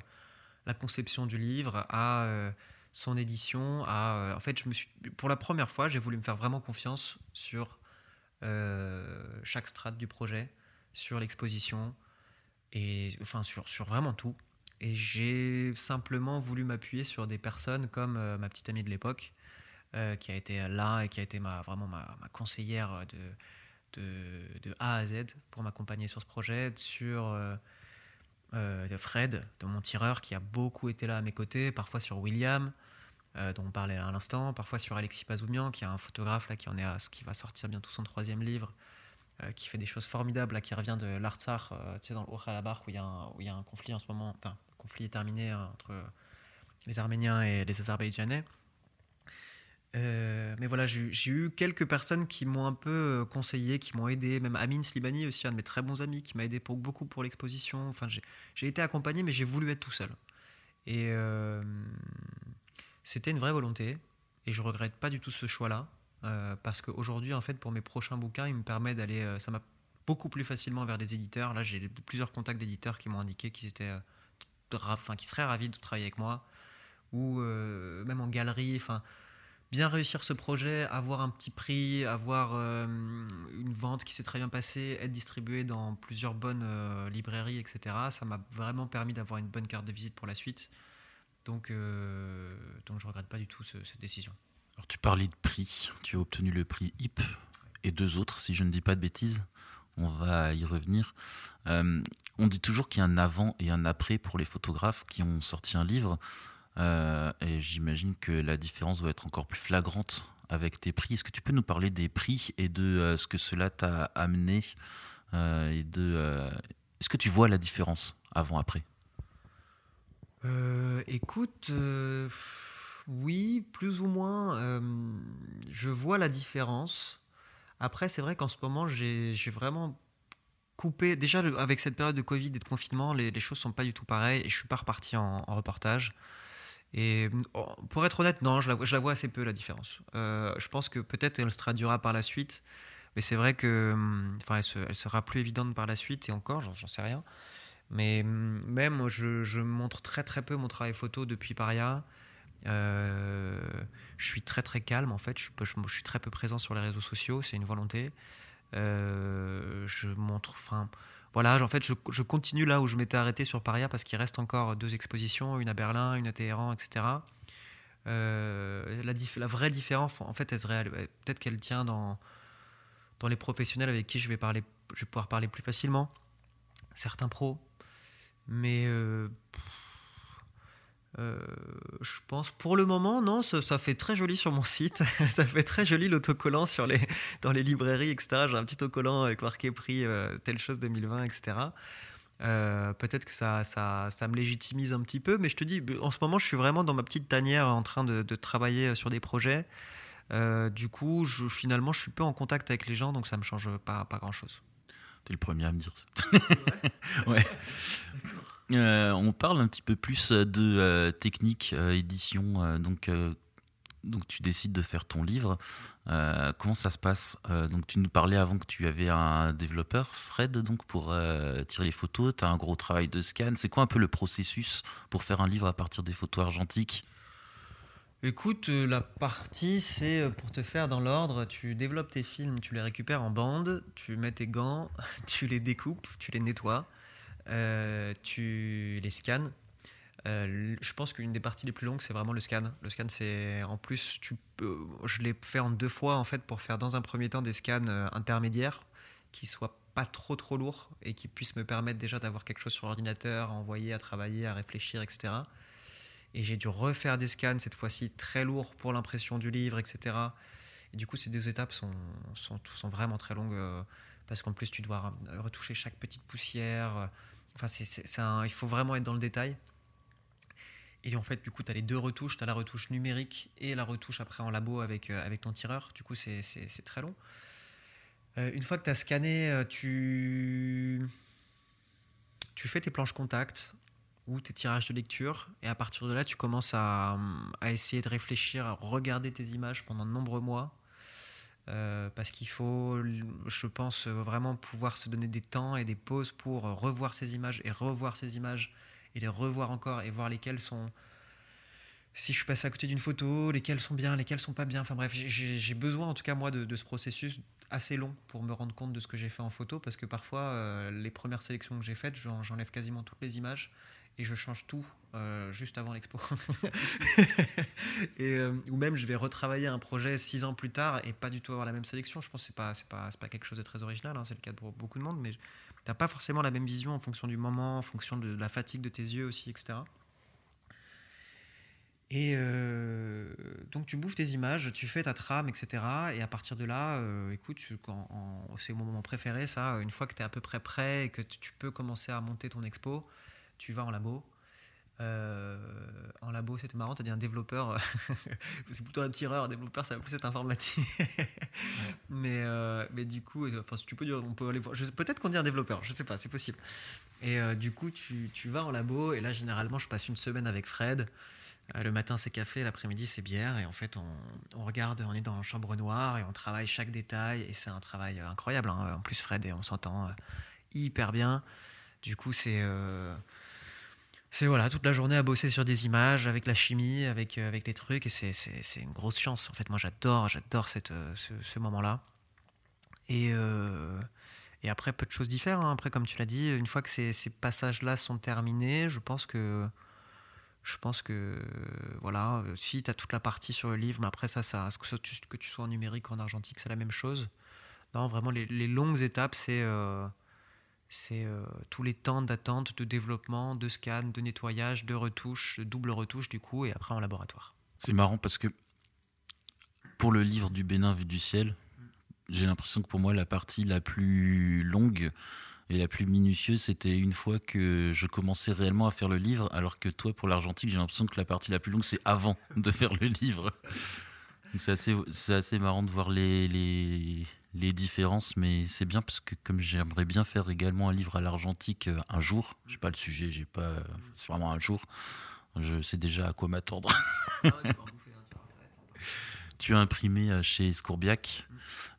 la conception du livre à euh, son édition. À, en fait, je me suis, pour la première fois, j'ai voulu me faire vraiment confiance sur chaque strate du projet, sur l'exposition, et enfin sur, sur vraiment tout. Et j'ai simplement voulu m'appuyer sur des personnes comme ma petite amie de l'époque, euh, qui a été là et qui a été ma, vraiment ma, conseillère de, de, de, A à Z pour m'accompagner sur ce projet, sur euh, euh, Fred, de mon tireur, qui a beaucoup été là à mes côtés, parfois sur William, dont on parlait à l'instant, parfois sur Alexis Pazoumian, qui est un photographe là, qui, en est à, qui va sortir bientôt son troisième livre, qui fait des choses formidables, là, qui revient de l'Artsar, tu sais, dans le Haut-Karabakh, où il y, a un, où il y a un conflit en ce moment, enfin, le conflit est terminé entre les Arméniens et les Azerbaïdjanais. Euh, mais voilà, j'ai eu quelques personnes qui m'ont un peu euh, conseillé, qui m'ont aidé, même Amin Slibani aussi, un de mes très bons amis, qui m'a aidé beaucoup pour l'exposition. Enfin, j'ai été accompagné, mais j'ai voulu être tout seul. Et euh, c'était une vraie volonté, et je regrette pas du tout ce choix-là, parce qu'aujourd'hui, en fait, pour mes prochains bouquins, il me permet d'aller, ça m'a beaucoup plus facilement vers des éditeurs. Là, j'ai plusieurs contacts d'éditeurs qui m'ont indiqué qu'ils étaient, enfin, qui seraient ravis de travailler avec moi, ou même en galerie, enfin bien réussir ce projet, avoir un petit prix, avoir euh, une vente qui s'est très bien passée, être distribué dans plusieurs bonnes euh, librairies, etc. Ça m'a vraiment permis d'avoir une bonne carte de visite pour la suite. Donc, euh, donc je ne regrette pas du tout cette décision. Alors tu parlais de prix, tu as obtenu le prix HIP et deux autres, si je ne dis pas de bêtises. On va y revenir. on dit toujours qu'il y a un avant et un après pour les photographes qui ont sorti un livre. Euh, et j'imagine que la différence doit être encore plus flagrante avec tes prix. Est-ce que tu peux nous parler des prix et de euh, ce que cela t'a amené euh, et de Est-ce que tu vois la différence avant-après Écoute, oui, plus ou moins. je vois la différence. Après, c'est vrai qu'en ce moment, j'ai vraiment coupé. Déjà, avec cette période de Covid et de confinement, les, les choses sont pas du tout pareilles et je suis pas reparti en, en reportage. Et oh, pour être honnête, non, je la, vois assez peu la différence. Euh, je pense que peut-être elle se traduira par la suite, mais c'est vrai que, hum, enfin, elle, sera plus évidente par la suite et encore, j'en sais rien. Mais hum, même, je, montre très très peu mon travail photo depuis Paria. Euh, je suis très très calme en fait. Je, je, suis très peu présent sur les réseaux sociaux, c'est une volonté. Euh, je montre, enfin voilà, en fait, je, continue là où je m'étais arrêté sur Paria parce qu'il reste encore deux expositions, une à Berlin, une à Téhéran, etc. Euh, la, vraie différence, en fait, peut-être qu'elle tient dans, dans les professionnels avec qui je vais, parler, je vais pouvoir parler plus facilement, certains pros. Mais euh, euh, je pense pour le moment, non, ça, fait très joli sur mon site. ça fait très joli l'autocollant sur les, dans les librairies, etc. J'ai un petit autocollant avec marqué prix euh, telle chose 2020, etc. Euh, peut-être que ça, ça, ça, me légitimise un petit peu, mais je te dis, en ce moment, je suis vraiment dans ma petite tanière en train de, de travailler sur des projets. Du coup, je, finalement, je suis peu en contact avec les gens, donc ça me change pas, pas grand-chose. T'es le premier à me dire ça. ouais. Euh, on parle un petit peu plus de technique, édition. donc, donc tu décides de faire ton livre. Euh, comment ça se passe? Euh, Donc tu nous parlais avant que tu avais un développeur, Fred, donc pour euh, tirer les photos. Tu as un gros travail de scan. C'est quoi un peu le processus pour faire un livre à partir des photos argentiques? Écoute, la partie, c'est pour te faire dans l'ordre, tu développes tes films, tu les récupères en bande, tu mets tes gants, tu les découpes, tu les nettoies, tu les scannes, euh, je pense qu'une des parties les plus longues, c'est vraiment le scan. Le scan, c'est en plus, tu peux, je l'ai fait en deux fois en fait pour faire dans un premier temps des scans euh, intermédiaires qui soient pas trop trop lourds et qui puissent me permettre déjà d'avoir quelque chose sur l'ordinateur, à envoyer, à travailler, à réfléchir, etc. Et j'ai dû refaire des scans cette fois-ci très lourds pour l'impression du livre, etc. Et du coup, ces deux étapes sont, sont, sont vraiment très longues euh, parce qu'en plus, tu dois retoucher chaque petite poussière. Enfin, il faut vraiment être dans le détail. Et en fait, du coup, tu as les deux retouches. Tu as la retouche numérique et la retouche après en labo avec, euh, avec ton tireur. Du coup, c'est très long. Euh, une fois que tu as scanné, euh, tu, tu fais tes planches contact ou tes tirages de lecture. Et à partir de là, tu commences à, à essayer de réfléchir, à regarder tes images pendant de nombreux mois. Parce qu'il faut, je pense, vraiment pouvoir se donner des temps et des pauses pour revoir ces images et revoir ces images et les revoir encore et voir lesquelles sont. Si je suis passé à côté d'une photo, lesquelles sont bien, lesquelles sont pas bien. Enfin bref, j'ai besoin en tout cas moi de, ce processus assez long pour me rendre compte de ce que j'ai fait en photo parce que parfois euh, les premières sélections que j'ai faites, j'enlève quasiment toutes les images et je change tout euh, juste avant l'expo. euh, ou même je vais retravailler un projet six ans plus tard et pas du tout avoir la même sélection. Je pense que c'est pas c'est pas pas quelque chose de très original. Hein, c'est le cas pour beaucoup de monde, mais t'as pas forcément la même vision en fonction du moment, en fonction de la fatigue de tes yeux aussi, etc. Et euh, donc tu bouffes tes images, tu fais ta trame, etc. Et à partir de là, écoute, c'est mon moment préféré, ça. Une fois que tu es à peu près prêt et que tu peux commencer à monter ton expo, tu vas en labo euh, en labo, c'était marrant, tu as dit un développeur, c'est plutôt un tireur, un développeur, ça va plus être informatique. mais, euh, mais du coup, enfin, si tu peux dire, on peut aller voir, peut-être qu'on dit un développeur, je sais pas, c'est possible. Et euh, du coup, tu, tu, vas en labo, et là, généralement, je passe une semaine avec Fred. le matin, c'est café, l'après-midi, c'est bière, et en fait, on, on, regarde, on est dans la chambre noire, et on travaille chaque détail, et c'est un travail incroyable. Hein. En plus, Fred, et on s'entend hyper bien. Du coup, c'est c'est voilà, toute la journée à bosser sur des images, avec la chimie, avec, euh, avec les trucs, et c'est une grosse chance. En fait, moi, j'adore, j'adore euh, ce, moment-là. Et, euh, et après, peu de choses diffèrent. Hein. Après, comme tu l'as dit, une fois que ces, ces passages-là sont terminés, je pense que, je pense que voilà, si tu as toute la partie sur le livre, mais après, ça, ça que, que tu sois en numérique ou en argentique, c'est la même chose. Non, vraiment, les, les longues étapes, c'est c'est euh, tous les temps d'attente, de développement, de scan, de nettoyage, de retouche, de double retouche du coup, et après en laboratoire. C'est marrant parce que pour le livre du Bénin vu du ciel, j'ai l'impression que pour moi la partie la plus longue et la plus minutieuse, c'était une fois que je commençais réellement à faire le livre, alors que toi pour l'argentique, j'ai l'impression que la partie la plus longue, c'est avant de faire le livre. C'est assez, marrant de voir les, les différences, mais c'est bien parce que comme j'aimerais bien faire également un livre à l'argentique euh, un jour, j'ai pas le sujet, j'ai pas, c'est vraiment un jour, je sais déjà à quoi m'attendre. tu as imprimé euh, chez Scourbiac.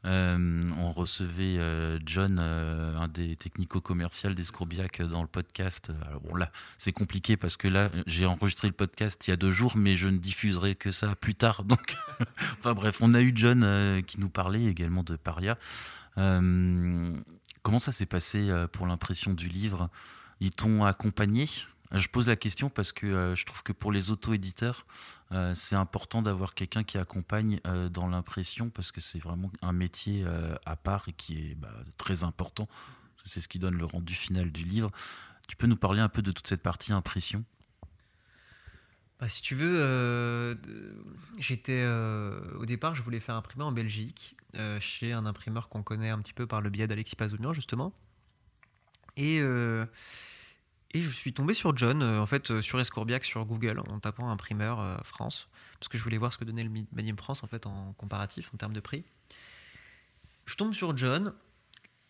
Euh, on recevait euh, John, un des technico-commerciaux des Scourbiac, dans le podcast. Bon, là, c'est compliqué parce que là, j'ai enregistré le podcast il y a deux jours, mais je ne diffuserai que ça plus tard. Donc, enfin bref, on a eu John qui nous parlait également de Paria. comment ça s'est passé pour l'impression du livre? Ils t'ont accompagné? Je pose la question parce que euh, je trouve que pour les auto-éditeurs, euh, c'est important d'avoir quelqu'un qui accompagne euh, dans l'impression parce que c'est vraiment un métier à part et qui est bah, très important. C'est ce qui donne le rendu final du livre. Tu peux nous parler un peu de toute cette partie impression? Bah, si tu veux, j'étais au départ, je voulais faire imprimer en Belgique chez un imprimeur qu'on connaît un petit peu par le biais d'Alexis Pazounian justement. Et Et je suis tombé sur John, en fait, sur Escourbiac, sur Google, en tapant imprimeur France, parce que je voulais voir ce que donnait le Medium France, en fait, en comparatif, en termes de prix. Je tombe sur John,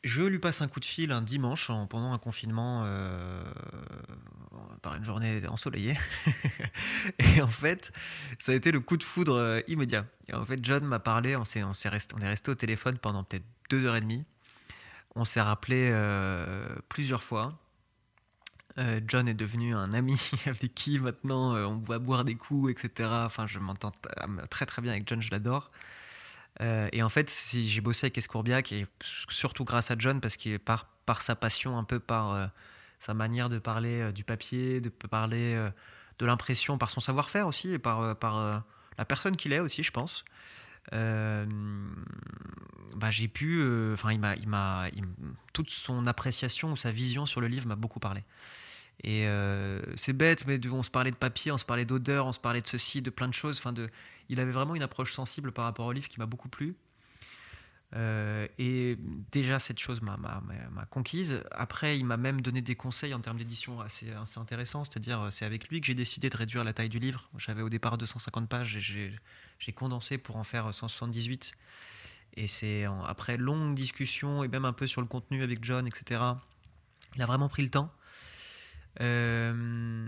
je lui passe un coup de fil un dimanche pendant un confinement euh, par une journée ensoleillée. et en fait, ça a été le coup de foudre euh, immédiat. Et en fait, John m'a parlé, on, est, on, est resté, au téléphone pendant peut-être deux heures et demie. On s'est rappelé euh, plusieurs fois. John est devenu un ami avec qui maintenant on va boire des coups, etc. Enfin, je m'entends très très bien avec John, je l'adore. Euh, et en fait, si j'ai bossé avec Escourbiac, et surtout grâce à John, parce qu'il par, par sa passion, un peu par euh, sa manière de parler euh, du papier, de parler de l'impression, par son savoir-faire aussi, et par, par la personne qu'il est aussi, je pense. bah, j'ai pu, enfin, il m'a, il m'a, toute son appréciation ou sa vision sur le livre m'a beaucoup parlé. Et c'est bête, mais on se parlait de papier, on se parlait d'odeur, on se parlait de ceci, de plein de choses, enfin il avait vraiment une approche sensible par rapport au livre qui m'a beaucoup plu. Euh, et déjà, cette chose m'a conquise. Après, il m'a même donné des conseils en termes d'édition assez, assez intéressants. C'est-à-dire, euh, c'est avec lui que j'ai décidé de réduire la taille du livre. J'avais au départ 250 pages et j'ai condensé pour en faire 178. Et c'est après longue discussion et même un peu sur le contenu avec John, etc. Il a vraiment pris le temps. Euh,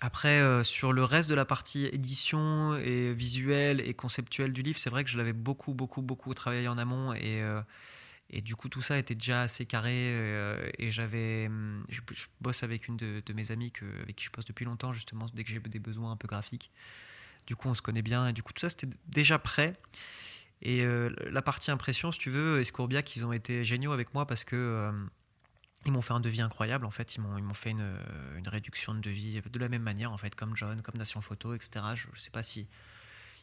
après, euh, sur le reste de la partie édition et visuelle et conceptuelle du livre, c'est vrai que je l'avais beaucoup, beaucoup, beaucoup travaillé en amont et, euh, et du coup, tout ça était déjà assez carré. Et j'avais, je, bosse avec une de, mes amies que, avec qui je bosse depuis longtemps, justement, dès que j'ai des besoins un peu graphiques. Du coup, on se connaît bien et du coup, tout ça, c'était déjà prêt. Et la partie impression, si tu veux, Escourbiac, ils ont été géniaux avec moi parce que ils m'ont fait un devis incroyable en fait. Ils m'ont, ils m'ont fait une, une, réduction de devis de la même manière en fait, comme John, comme Nation Photo, etc. Je ne sais pas si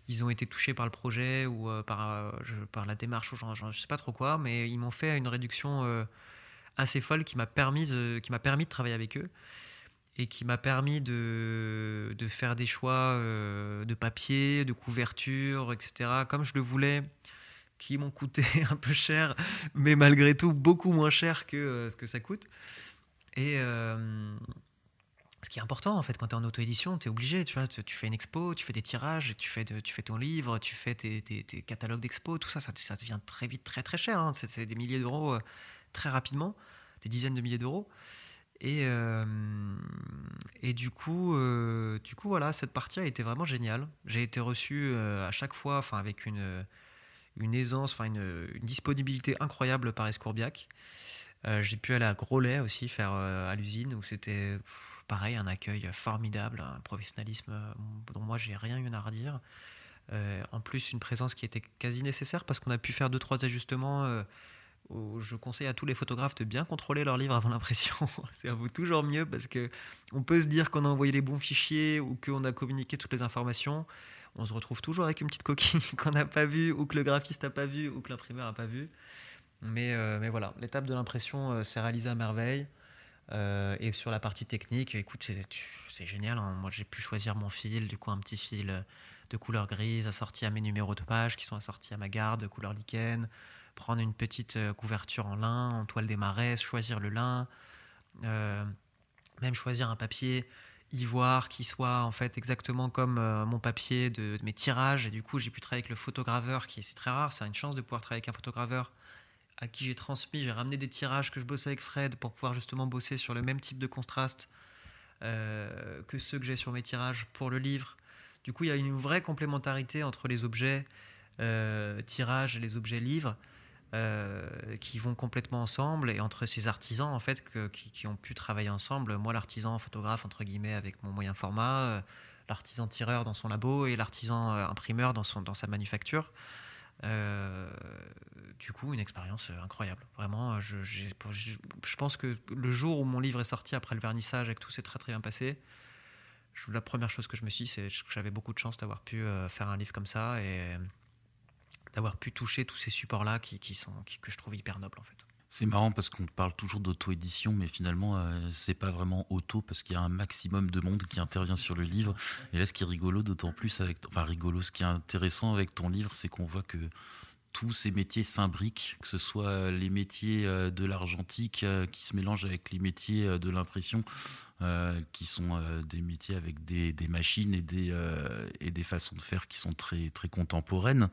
ils ont été touchés par le projet ou euh, par, euh, par la démarche ou genre, je ne sais pas trop quoi, mais ils m'ont fait une réduction euh, assez folle qui m'a permis, qui m'a permis de travailler avec eux et qui m'a permis de, de, faire des choix de papier, de couverture, etc. Comme je le voulais qui m'ont coûté un peu cher, mais malgré tout beaucoup moins cher que euh, ce que ça coûte. Et euh, ce qui est important, en fait, quand tu es en auto-édition, tu es obligé, tu fais une expo, tu fais des tirages, tu fais, tu fais ton livre, tu fais tes, catalogues d'expo, tout ça, ça, ça, devient très vite très très cher. Hein. C'est des milliers d'euros euh, très rapidement, des dizaines de milliers d'euros. Et, et du coup, du coup, voilà, cette partie a été vraiment géniale. J'ai été reçu à chaque fois, enfin, avec une une aisance, enfin une, disponibilité incroyable par Escourbiac. Euh, j'ai pu aller à Groslay aussi, faire euh, à l'usine, où c'était pareil, un accueil formidable, un professionnalisme euh, dont moi j'ai rien eu à redire. en plus, une présence qui était quasi nécessaire parce qu'on a pu faire deux, trois ajustements. je conseille à tous les photographes de bien contrôler leur livre avant l'impression. À vous toujours mieux parce que on peut se dire qu'on a envoyé les bons fichiers ou qu'on a communiqué toutes les informations on se retrouve toujours avec une petite coquille qu'on n'a pas vue, ou que le graphiste n'a pas vu, ou que l'imprimeur n'a pas vu. Mais, euh, mais voilà, l'étape de l'impression euh, s'est réalisée à merveille. Euh, et sur la partie technique, écoute, c'est génial. Hein. Moi, j'ai pu choisir mon fil, du coup, un petit fil de couleur grise assorti à mes numéros de page qui sont assortis à ma garde, couleur lichen. Prendre une petite couverture en lin, en toile des marais, choisir le lin. même choisir un papier ivoire qui soit en fait exactement comme euh, mon papier de, mes tirages. Et du coup j'ai pu travailler avec le photograveur qui est c'est très rare c'est une chance de pouvoir travailler avec un photograveur à qui j'ai transmis j'ai ramené des tirages que je bossais avec Fred pour pouvoir justement bosser sur le même type de contraste euh, que ceux que j'ai sur mes tirages pour le livre. Du coup il y a une vraie complémentarité entre les objets euh, tirages et les objets livres euh, qui vont complètement ensemble. Et entre ces artisans en fait qui, ont pu travailler ensemble moi l'artisan photographe entre guillemets avec mon moyen format euh, l'artisan tireur dans son labo et l'artisan euh, imprimeur dans, son, dans sa manufacture du coup une expérience incroyable. Vraiment je, pense que le jour où mon livre est sorti après le vernissage et que tout s'est très très bien passé la première chose que je me suis dit c'est que j'avais beaucoup de chance d'avoir pu faire un livre comme ça et d'avoir pu toucher tous ces supports-là qui, qui sont, que je trouve hyper nobles en fait. C'est marrant parce qu'on parle toujours d'auto-édition, mais finalement, euh, c'est pas vraiment auto parce qu'il y a un maximum de monde qui intervient sur le livre. Et là, ce qui est rigolo, d'autant plus avec. Enfin, rigolo, ce qui est intéressant avec ton livre, c'est qu'on voit que tous ces métiers s'imbriquent, que ce soit les métiers de l'argentique qui se mélangent avec les métiers de l'impression, qui sont des métiers avec des, machines et des, et des façons de faire qui sont très, très contemporaines.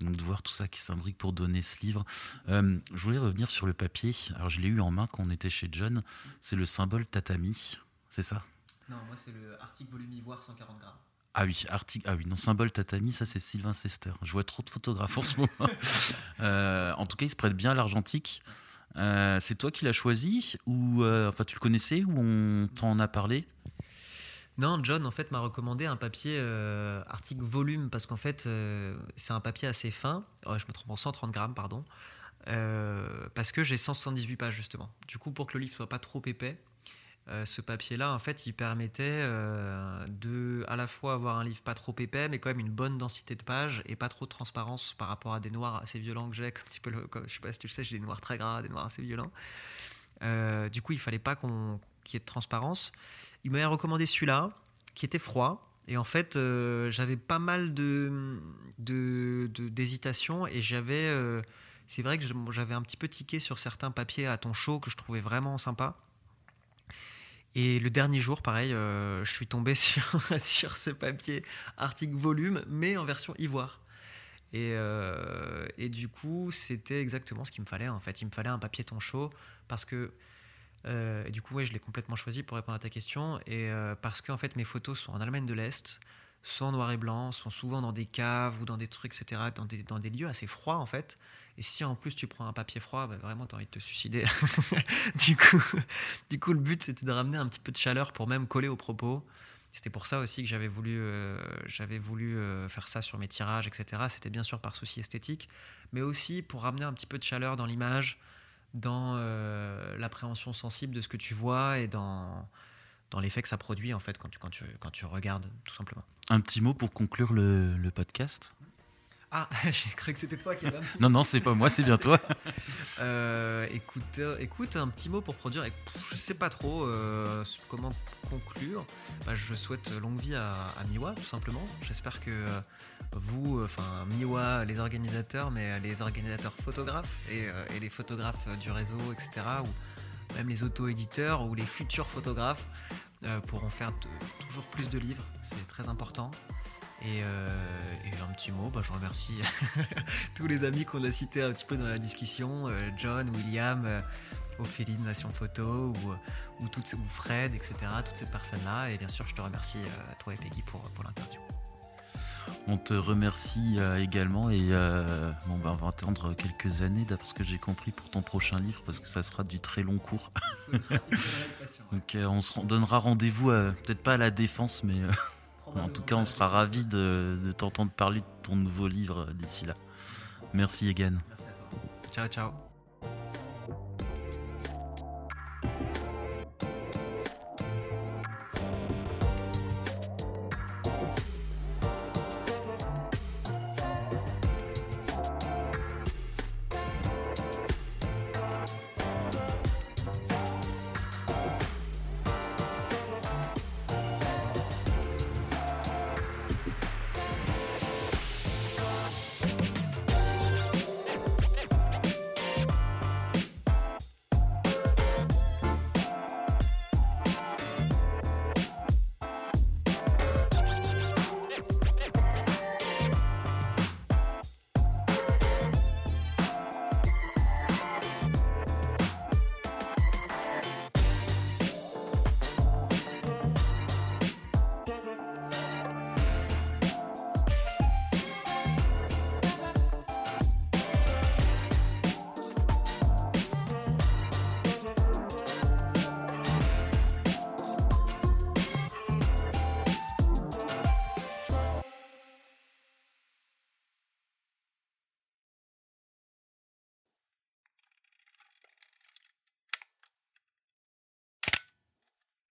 Donc de voir tout ça qui s'imbrique pour donner ce livre. je voulais revenir sur le papier. Alors je l'ai eu en main quand on était chez John. C'est le symbole tatami, c'est ça? Non, moi c'est le article volume ivoire 140 grammes. Ah oui, article, ah oui, non, symbole tatami, ça c'est Sylvain Sester. Je vois trop de photographes en ce moment. Euh, en tout cas, il se prête bien à l'argentique. Euh, c'est toi qui l'as choisi ou euh, enfin tu le connaissais ou on t'en a parlé? Non, John en fait m'a recommandé un papier article volume parce qu'en fait c'est un papier assez fin. je me trompe en 130 grammes pardon. parce que j'ai 178 pages justement. Du coup pour que le livre soit pas trop épais, euh, ce papier-là, en fait, il permettait euh, de à la fois avoir un livre pas trop épais, mais quand même une bonne densité de pages et pas trop de transparence par rapport à des noirs assez violents que j'ai. Comme le, je sais pas si tu le sais, j'ai des noirs très gras, des noirs assez violents. Euh, du coup, il fallait pas qu'on qu'il y ait de transparence. Il m'avait recommandé celui-là, qui était froid. Et en fait, j'avais pas mal de d'hésitation et j'avais. c'est vrai que j'avais un petit peu tiqué sur certains papiers à ton chaud que je trouvais vraiment sympa. Et le dernier jour, pareil, euh, je suis tombé sur, ce papier article volume, mais en version ivoire. Et, euh, et du coup, c'était exactement ce qu'il me fallait. En fait, il me fallait un papier ton chaud parce que euh, du coup, ouais, je l'ai complètement choisi pour répondre à ta question. Et parce que en fait, mes photos sont en Allemagne de l'Est, sont en noir et blanc, sont souvent dans des caves ou dans des trucs, etc., dans des, dans des lieux assez froids en fait. Et si en plus tu prends un papier froid, bah, vraiment tu as envie de te suicider. du, coup, du coup, le but c'était de ramener un petit peu de chaleur pour même coller aux propos. C'était pour ça aussi que j'avais voulu, euh, voulu euh, faire ça sur mes tirages, etc. C'était bien sûr par souci esthétique, mais aussi pour ramener un petit peu de chaleur dans l'image, dans euh, l'appréhension sensible de ce que tu vois et dans, dans l'effet que ça produit en fait quand tu, quand, tu, quand tu regardes, tout simplement. Un petit mot pour conclure le, le podcast ah, j'ai cru que c'était toi qui avais un petit Non, non, c'est pas moi, c'est bien toi. Euh, écoute, euh, écoute, un petit mot pour produire. Je sais pas trop euh, comment conclure. Bah, je souhaite longue vie à, Miwa, tout simplement. J'espère que vous, enfin Miwa, les organisateurs, mais les organisateurs photographes et, et, les photographes du réseau, etc., ou même les auto-éditeurs ou les futurs photographes pourront faire toujours plus de livres. C'est très important. Euh, et, un petit mot, bah, je remercie tous les amis qu'on a cités un petit peu dans la discussion, euh, John, William, euh, Ophélie de Nation Photo, ou, toutes, Fred, etc., toutes ces personnes-là. Et bien sûr, je te remercie, toi et Peggy, pour, pour l'interview. On te remercie également et bon, bah, on va attendre quelques années d'après ce que j'ai compris pour ton prochain livre parce que ça sera du très long cours. Donc on se donnera rendez-vous peut-être pas à la défense mais en tout cas, on sera ravis de, t'entendre parler de ton nouveau livre d'ici là. Merci Egan. Ciao, ciao.